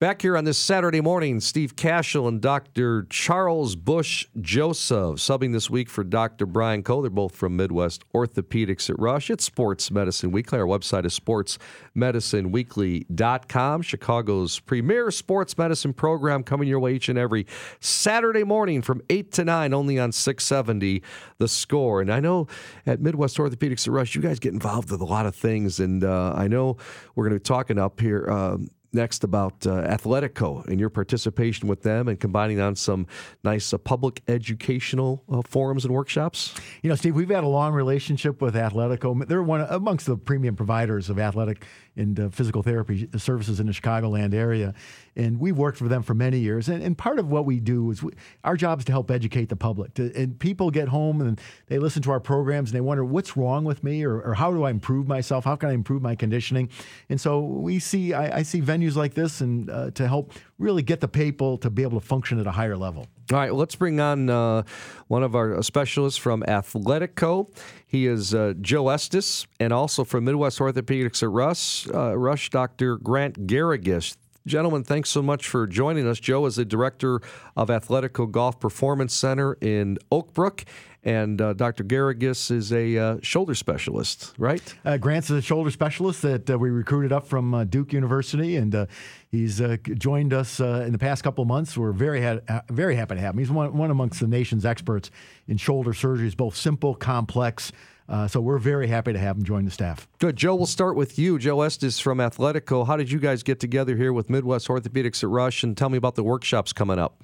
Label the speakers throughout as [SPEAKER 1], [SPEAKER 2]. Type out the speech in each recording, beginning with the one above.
[SPEAKER 1] Back here on this Saturday morning, Steve Cashel and Dr. Charles Bush Joseph subbing this week for Dr. Brian Cole. They're both from Midwest Orthopedics at Rush. It's Sports Medicine Weekly. Our website is sportsmedicineweekly.com, Chicago's premier sports medicine program coming your way each and every Saturday morning from 8 to 9, only on 670 The Score. And I know at Midwest Orthopedics at Rush, you guys get involved with a lot of things. And uh, I know we're going to be talking up here. Um, next about uh, Athletico and your participation with them and combining on some nice uh, public educational uh, forums and workshops.
[SPEAKER 2] You know, Steve, we've had a long relationship with Athletico. They're one amongst the premium providers of athletic and uh, physical therapy services in the Chicagoland area. And we've worked for them for many years. And, and part of what we do is we, our job is to help educate the public. To, and people get home and they listen to our programs and they wonder what's wrong with me or, or how do I improve myself? How can I improve my conditioning? And so we see, I, I see venues like this and uh, to help really get the people to be able to function at a higher level.
[SPEAKER 1] All right, let's bring on uh, one of our specialists from Athletico. He is uh, Joe Estes, and also from Midwest Orthopedics at Rush, uh, Rush Dr. Grant Garrigues. Gentlemen, thanks so much for joining us. Joe is the director of Athletico Golf Performance Center in Oak Brook, and uh, Dr. Garrigues is a uh, shoulder specialist, right?
[SPEAKER 2] Uh, Grant's a shoulder specialist that uh, we recruited up from uh, Duke University, and uh, he's joined us in the past couple of months. We're very ha- very happy to have him. He's one, one amongst the nation's experts in shoulder surgeries, both simple, complex. Uh, so we're very happy to have him join the staff.
[SPEAKER 1] Good. Joe, we'll start with you. Joe Estes from Athletico. How did you guys get together here with Midwest Orthopedics at Rush? And tell me about the workshops coming up.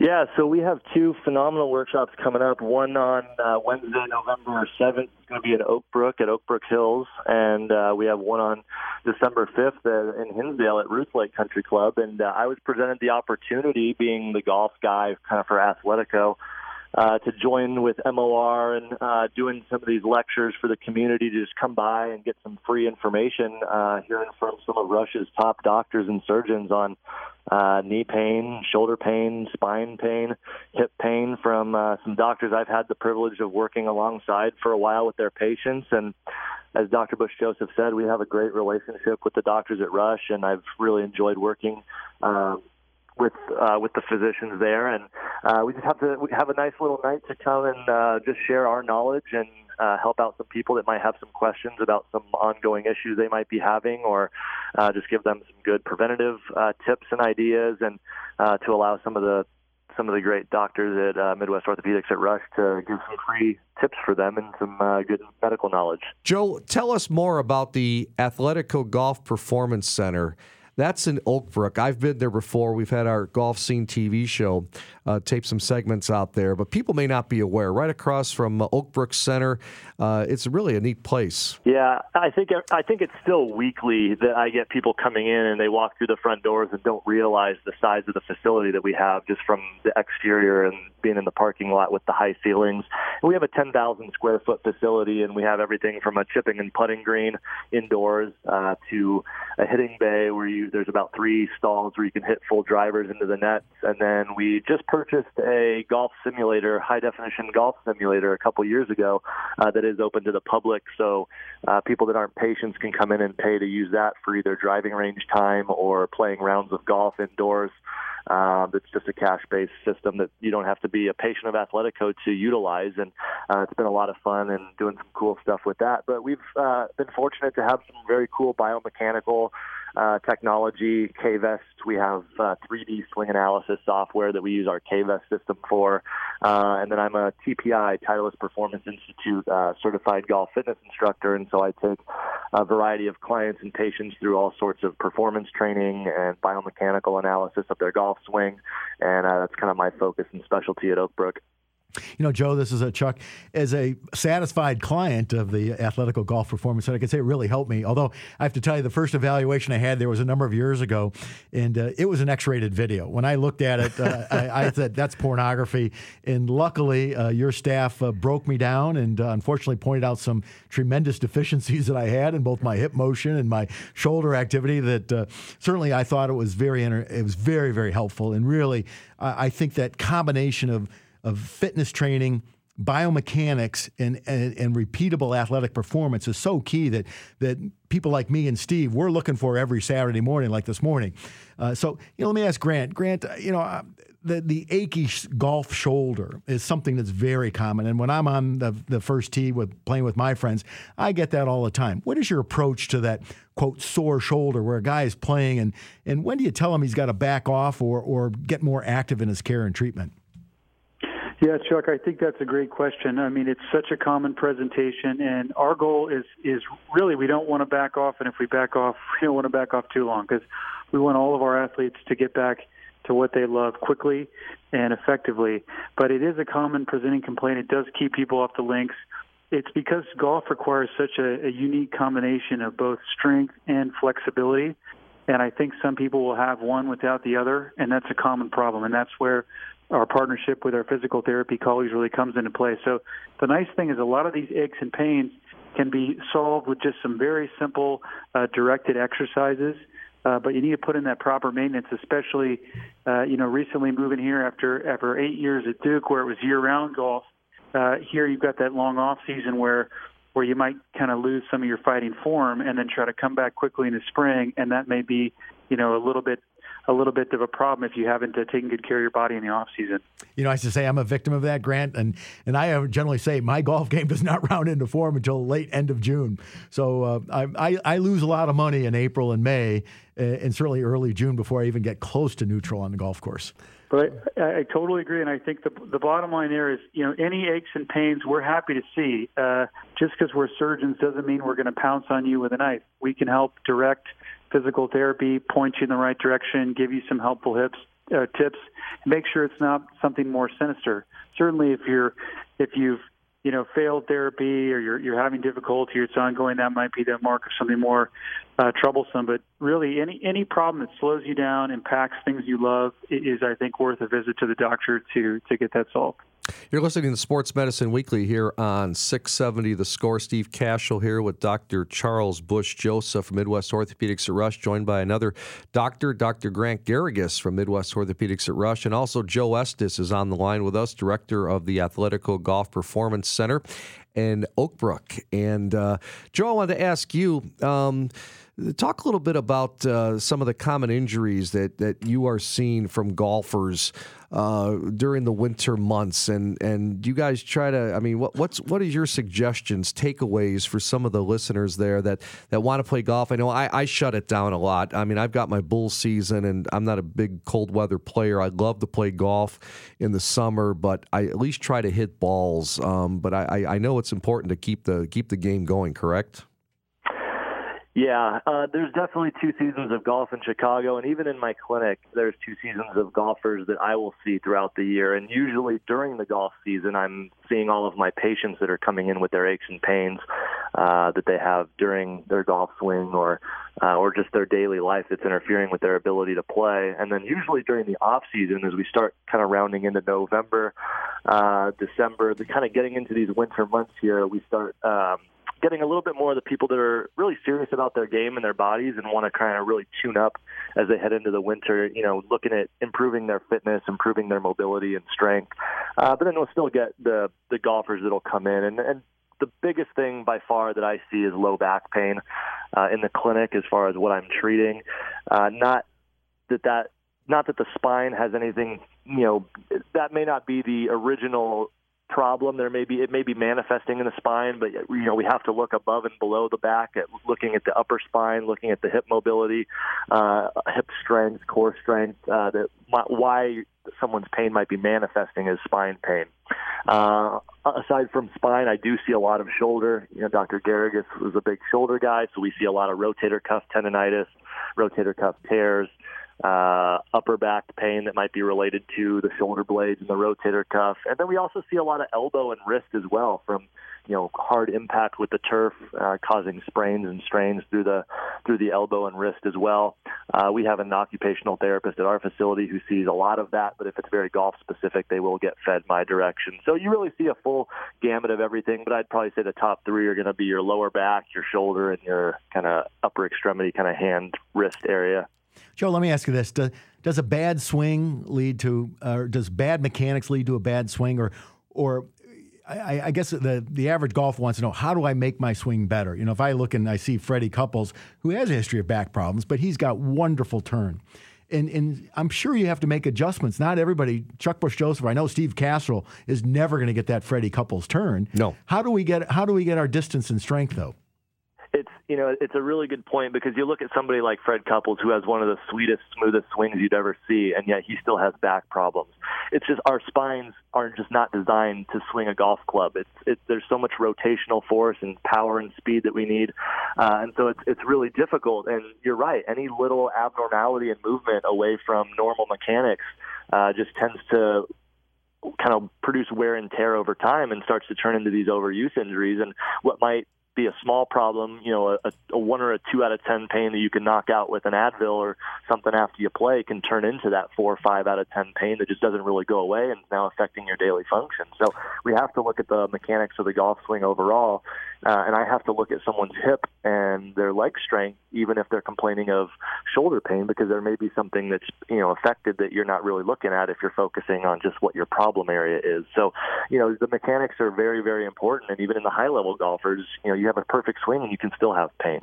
[SPEAKER 3] Yeah, so we have two phenomenal workshops coming up. One on uh, Wednesday, November 7th. It's going to be in Oak Brook at Oak Brook Hills. And uh, we have one on December 5th uh, in Hinsdale at Ruth Lake Country Club. And uh, I was presented the opportunity, being the golf guy kind of for Athletico, uh, to join with MOR and uh, doing some of these lectures for the community to just come by and get some free information, uh, hearing from some of Rush's top doctors and surgeons on uh, knee pain, shoulder pain, spine pain, hip pain from uh, some doctors I've had the privilege of working alongside for a while with their patients. And as Dr. Bush Joseph said, we have a great relationship with the doctors at Rush, and I've really enjoyed working. Uh, with uh, with the physicians there, and uh, we just have to have a nice little night to come and uh, just share our knowledge and uh, help out some people that might have some questions about some ongoing issues they might be having, or uh, just give them some good preventative uh, tips and ideas, and uh, to allow some of the some of the great doctors at uh, Midwest Orthopedics at Rush to give some free tips for them and some uh, good medical knowledge.
[SPEAKER 1] Joe, tell us more about the Athletico Golf Performance Center that's in Oak Brook. I've been there before. We've had our golf scene TV show uh, tape some segments out there, but people may not be aware. Right across from uh, Oak Brook Center, uh, it's really a neat place.
[SPEAKER 3] Yeah, I think I think it's still weekly that I get people coming in and they walk through the front doors and don't realize the size of the facility that we have just from the exterior and being in the parking lot with the high ceilings. We have a 10,000 square foot facility, and we have everything from a chipping and putting green indoors uh, to a hitting bay where you there's about three stalls where you can hit full drivers into the nets. And then we just purchased a golf simulator, high definition golf simulator, a couple years ago uh, that is open to the public. So uh, people that aren't patients can come in and pay to use that for either driving range time or playing rounds of golf indoors. Um, it's just a cash-based system that you don't have to be a patient of Athletico to utilize, and uh, it's been a lot of fun and doing some cool stuff with that. But we've uh, been fortunate to have some very cool biomechanical uh, technology, KVest. We have uh, 3D swing analysis software that we use our KVest system for. Uh, and then I'm a TPI, Titleist Performance Institute uh, certified golf fitness instructor. And so I take a variety of clients and patients through all sorts of performance training and biomechanical analysis of their golf swing. And uh, that's kind of my focus and specialty at Oak Brook.
[SPEAKER 2] You know, Joe, this is a Chuck. As a satisfied client of the Athletico Golf Performance Center, I can say it really helped me. Although I have to tell you, the first evaluation I had there was a number of years ago, and uh, it was an X-rated video. When I looked at it, uh, I, I, said that's pornography. And luckily, uh, your staff uh, broke me down and uh, unfortunately pointed out some tremendous deficiencies that I had in both my hip motion and my shoulder activity. That uh, certainly I thought it was very, it was very, very helpful. And really, I think that combination of of fitness training, biomechanics and, and, and repeatable athletic performance is so key that that people like me and Steve we're looking for every Saturday morning, like this morning. Uh, so you know, let me ask Grant. Grant, uh, you know. Uh, the, the achy golf shoulder is something that's very common. And when I'm on the, the first tee with playing with my friends, I get that all the time. What is your approach to that quote sore shoulder where a guy is playing and, and when do you tell him he's got to back off or, or get more active in his care and treatment?
[SPEAKER 4] Yeah, Chuck, I think that's a great question. I mean, it's such a common presentation, and our goal is is really we don't want to back off, and if we back off, we don't want to back off too long because we want all of our athletes to get back to what they love quickly and effectively. But it is a common presenting complaint. It does keep people off the links. It's because golf requires such a, a unique combination of both strength and flexibility. And I think some people will have one without the other, and that's a common problem. And that's where our partnership with our physical therapy colleagues really comes into play. So the nice thing is a lot of these aches and pains can be solved with just some very simple uh, directed exercises uh, but you need to put in that proper maintenance, especially, uh, you know, recently moving here after after eight years at Duke, where it was year-round golf. Uh, here you've got that long off season where where you might kind of lose some of your fighting form, and then try to come back quickly in the spring, and that may be, you know, a little bit a little bit of a problem if you haven't uh, taken good care of your body in the off season.
[SPEAKER 2] You know, I used to say I'm a victim of that, Grant, and and I generally say my golf game does not round into form until late end of June. So uh, I, I, I lose a lot of money in April and May, uh, and certainly early June before I even get close to neutral on the golf course.
[SPEAKER 4] But I, I totally agree, and I think the the bottom line there is, you know, any aches and pains we're happy to see. Uh, just because we're surgeons doesn't mean we're going to pounce on you with a knife. We can help direct physical therapy, point you in the right direction, give you some helpful hips, uh, tips, make sure it's not something more sinister. Certainly, if you're if you've you know failed therapy or you're you're having difficulty or it's ongoing, that might be the mark of something more uh, troublesome. But really, any any problem that slows you down, impacts things you love, is I think worth a visit to the doctor to to get that solved.
[SPEAKER 1] You're listening to Sports Medicine Weekly here on 670 The Score. Steve Cashel here with Dr. Charles Bush Joseph from Midwest Orthopedics at Rush, joined by another doctor, Dr. Grant Garrigues from Midwest Orthopedics at Rush. And also Joe Estes is on the line with us, director of the Athletico Golf Performance Center in Oakbrook. And uh, Joe, I wanted to ask you. Um, Talk a little bit about uh, some of the common injuries that, that you are seeing from golfers uh, during the winter months, and and you guys try to. I mean, what what's what is your suggestions, takeaways for some of the listeners there that that want to play golf? I know I, I shut it down a lot. I mean, I've got my bull season, and I'm not a big cold weather player. I love to play golf in the summer, but I at least try to hit balls. Um, but I, I know it's important to keep the keep the game going. Correct.
[SPEAKER 3] Yeah, uh, there's definitely two seasons of golf in Chicago, and even in my clinic, there's two seasons of golfers that I will see throughout the year. And usually during the golf season, I'm seeing all of my patients that are coming in with their aches and pains uh, that they have during their golf swing or uh, or just their daily life that's interfering with their ability to play. And then usually during the off season, as we start kind of rounding into November, uh, December, the kind of getting into these winter months here, we start. Um, getting a little bit more of the people that are really serious about their game and their bodies and want to kind of really tune up as they head into the winter. You know, looking at improving their fitness, improving their mobility and strength. Uh, but then we'll still get the the golfers that'll come in and and the biggest thing by far that I see is low back pain uh, in the clinic as far as what I'm treating. Uh, not that that not that the spine has anything, you know, that may not be the original problem. There may be it may be manifesting in the spine, but you know we have to look above and below the back at looking at the upper spine, looking at the hip mobility, uh, hip strength, core strength. Uh, that why someone's pain might be manifesting as spine pain. Uh, aside from spine, I do see a lot of shoulder. You know, Dr. Garrigues was a big shoulder guy, so we see a lot of rotator cuff tendonitis, rotator cuff tears uh, upper back pain that might be related to the shoulder blades and the rotator cuff. And then we also see a lot of elbow and wrist as well from you know hard impact with the turf, uh, causing sprains and strains through the through the elbow and wrist as well. Uh, we have an occupational therapist at our facility who sees a lot of that, but if it's very golf specific, they will get fed my direction. So you really see a full gamut of everything. But I'd probably say the top three are going to be your lower back, your shoulder, and your kind of upper extremity, kind of hand wrist area.
[SPEAKER 2] Joe, let me ask you this: Does, does a bad swing lead to, or does bad mechanics lead to a bad swing, or, or I, I, guess the the average golfer wants to know how do I make my swing better. You know, if I look and I see Freddie Couples, who has a history of back problems, but he's got wonderful turn. And, and I'm sure you have to make adjustments. Not everybody, Chuck Bush Joseph, I know Steve Casserole is never going to get that Freddie Couples turn.
[SPEAKER 1] No.
[SPEAKER 2] How do we get how do we get our distance and strength though?
[SPEAKER 3] It's you know it's a really good point because you look at somebody like Fred Couples who has one of the sweetest, smoothest swings you'd ever see, and yet he still has back problems. It's just our spines are just not designed to swing a golf club. It's it, there's so much rotational force and power and speed that we need, uh, and so it's it's really difficult. And you're right, any little abnormality in movement away from normal mechanics uh, just tends to kind of produce wear and tear over time and starts to turn into these overuse injuries and what might be a small problem, you know, a, a one or a two out of ten pain that you can knock out with an Advil or something after you play can turn into that four or five out of ten pain that just doesn't really go away and is now affecting your daily function. So we have to look at the mechanics of the golf swing overall, uh, and I have to look at someone's hip and their leg strength, even if they're complaining of shoulder pain, because there may be something that's you know affected that you're not really looking at if you're focusing on just what your problem area is. So, you know, the mechanics are very, very important, and even in the high level golfers, you know, you have a perfect swing and you can still have pain.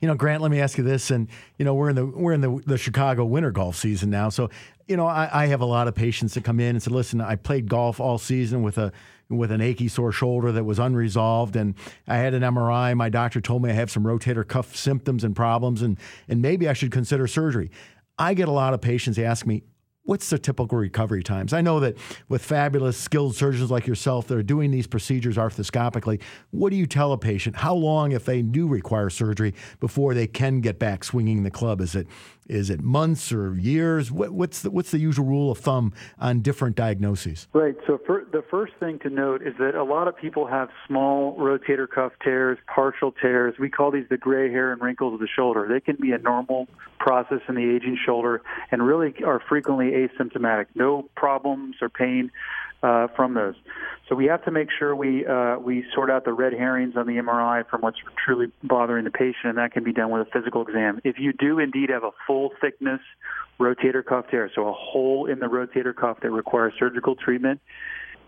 [SPEAKER 2] You know, Grant, let me ask you this, and you know, we're in the we're in the, the Chicago winter golf season now, so you know, I, I have a lot of patients that come in and say, "Listen, I played golf all season with a with an achy sore shoulder that was unresolved, and I had an MRI. My doctor told me I have some rotator cuff symptoms and problems, and and maybe I should consider surgery." I get a lot of patients ask me, what's the typical recovery times? I know that with fabulous skilled surgeons like yourself that are doing these procedures arthroscopically, what do you tell a patient? How long, if they do require surgery, before they can get back swinging the club? Is it is it months or years? What, what's the, what's the usual rule of thumb on different diagnoses?
[SPEAKER 4] Right. So the first thing to note is that a lot of people have small rotator cuff tears, partial tears. We call these the gray hair and wrinkles of the shoulder. They can be a normal process in the aging shoulder and really are frequently asymptomatic. No problems or pain uh, from those. So we have to make sure we uh, we sort out the red herrings on the MRI from what's truly bothering the patient, and that can be done with a physical exam. If you do indeed have a full thickness rotator cuff tear, so a hole in the rotator cuff that requires surgical treatment,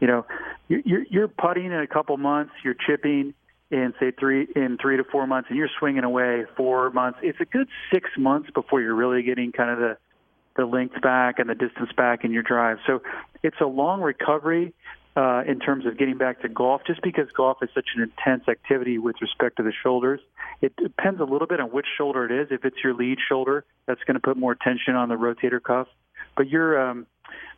[SPEAKER 4] you know, you're, you're putting in a couple months, you're chipping in say three in three to four months, and you're swinging away four months. It's a good six months before you're really getting kind of the the length back and the distance back in your drive. So it's a long recovery uh, in terms of getting back to golf, just because golf is such an intense activity with respect to the shoulders. It depends a little bit on which shoulder it is. If it's your lead shoulder, that's going to put more tension on the rotator cuff. But you're um,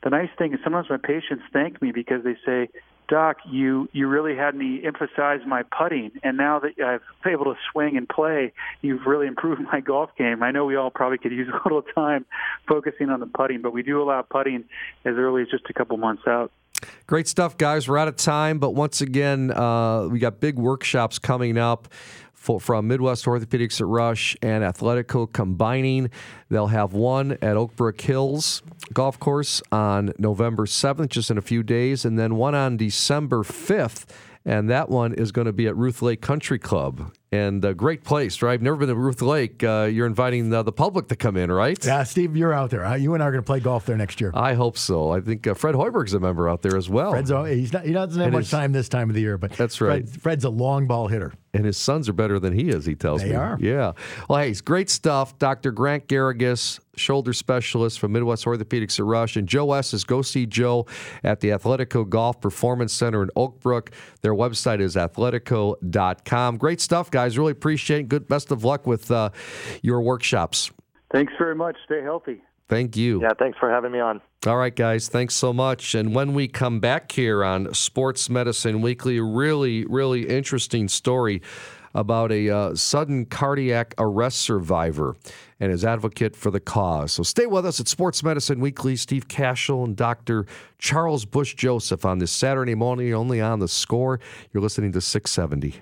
[SPEAKER 4] the nice thing is sometimes my patients thank me because they say, Doc, you you really had me emphasize my putting, and now that I've been able to swing and play, you've really improved my golf game. I know we all probably could use a little time focusing on the putting, but we do allow putting as early as just a couple months out.
[SPEAKER 1] Great stuff, guys. We're out of time, but once again, uh, we got big workshops coming up for, from Midwest Orthopedics at Rush and Athletico combining. They'll have one at Oakbrook Hills Golf Course on November 7th, just in a few days, and then one on December 5th. And that one is going to be at Ruth Lake Country Club and a great place, right? I've never been to Ruth Lake. Uh, you're inviting the, the, public to come in, right?
[SPEAKER 2] Yeah, Steve, you're out there. You and I are going to play golf there next year.
[SPEAKER 1] I hope so. I think uh, Fred Hoiberg's a member out there as well.
[SPEAKER 2] Fred's he's not, he doesn't have and much time this time of the year, but
[SPEAKER 1] that's right.
[SPEAKER 2] Fred, Fred's a long ball hitter.
[SPEAKER 1] And his sons are better than he is, he tells
[SPEAKER 2] they
[SPEAKER 1] me.
[SPEAKER 2] They are.
[SPEAKER 1] Yeah. Well, hey, it's great stuff. Dr. Grant Garrigues, shoulder specialist from Midwest Orthopedics at Rush, and Joe Estes go see Joe at the Athletico Golf Performance Center in Oakbrook. Their website is athletico.com. Great stuff, guys. Really appreciate it. Good best of luck with uh, your workshops.
[SPEAKER 4] Thanks very much. Stay healthy.
[SPEAKER 1] Thank you.
[SPEAKER 3] Yeah, thanks for having me on.
[SPEAKER 1] All right, guys, thanks so much. And when we come back here on Sports Medicine Weekly, really, really interesting story about a uh, sudden cardiac arrest survivor and his advocate for the cause. So stay with us at Sports Medicine Weekly. Steve Cashel and Dr. Charles Bush Joseph on this Saturday morning, only on the score. You're listening to 670.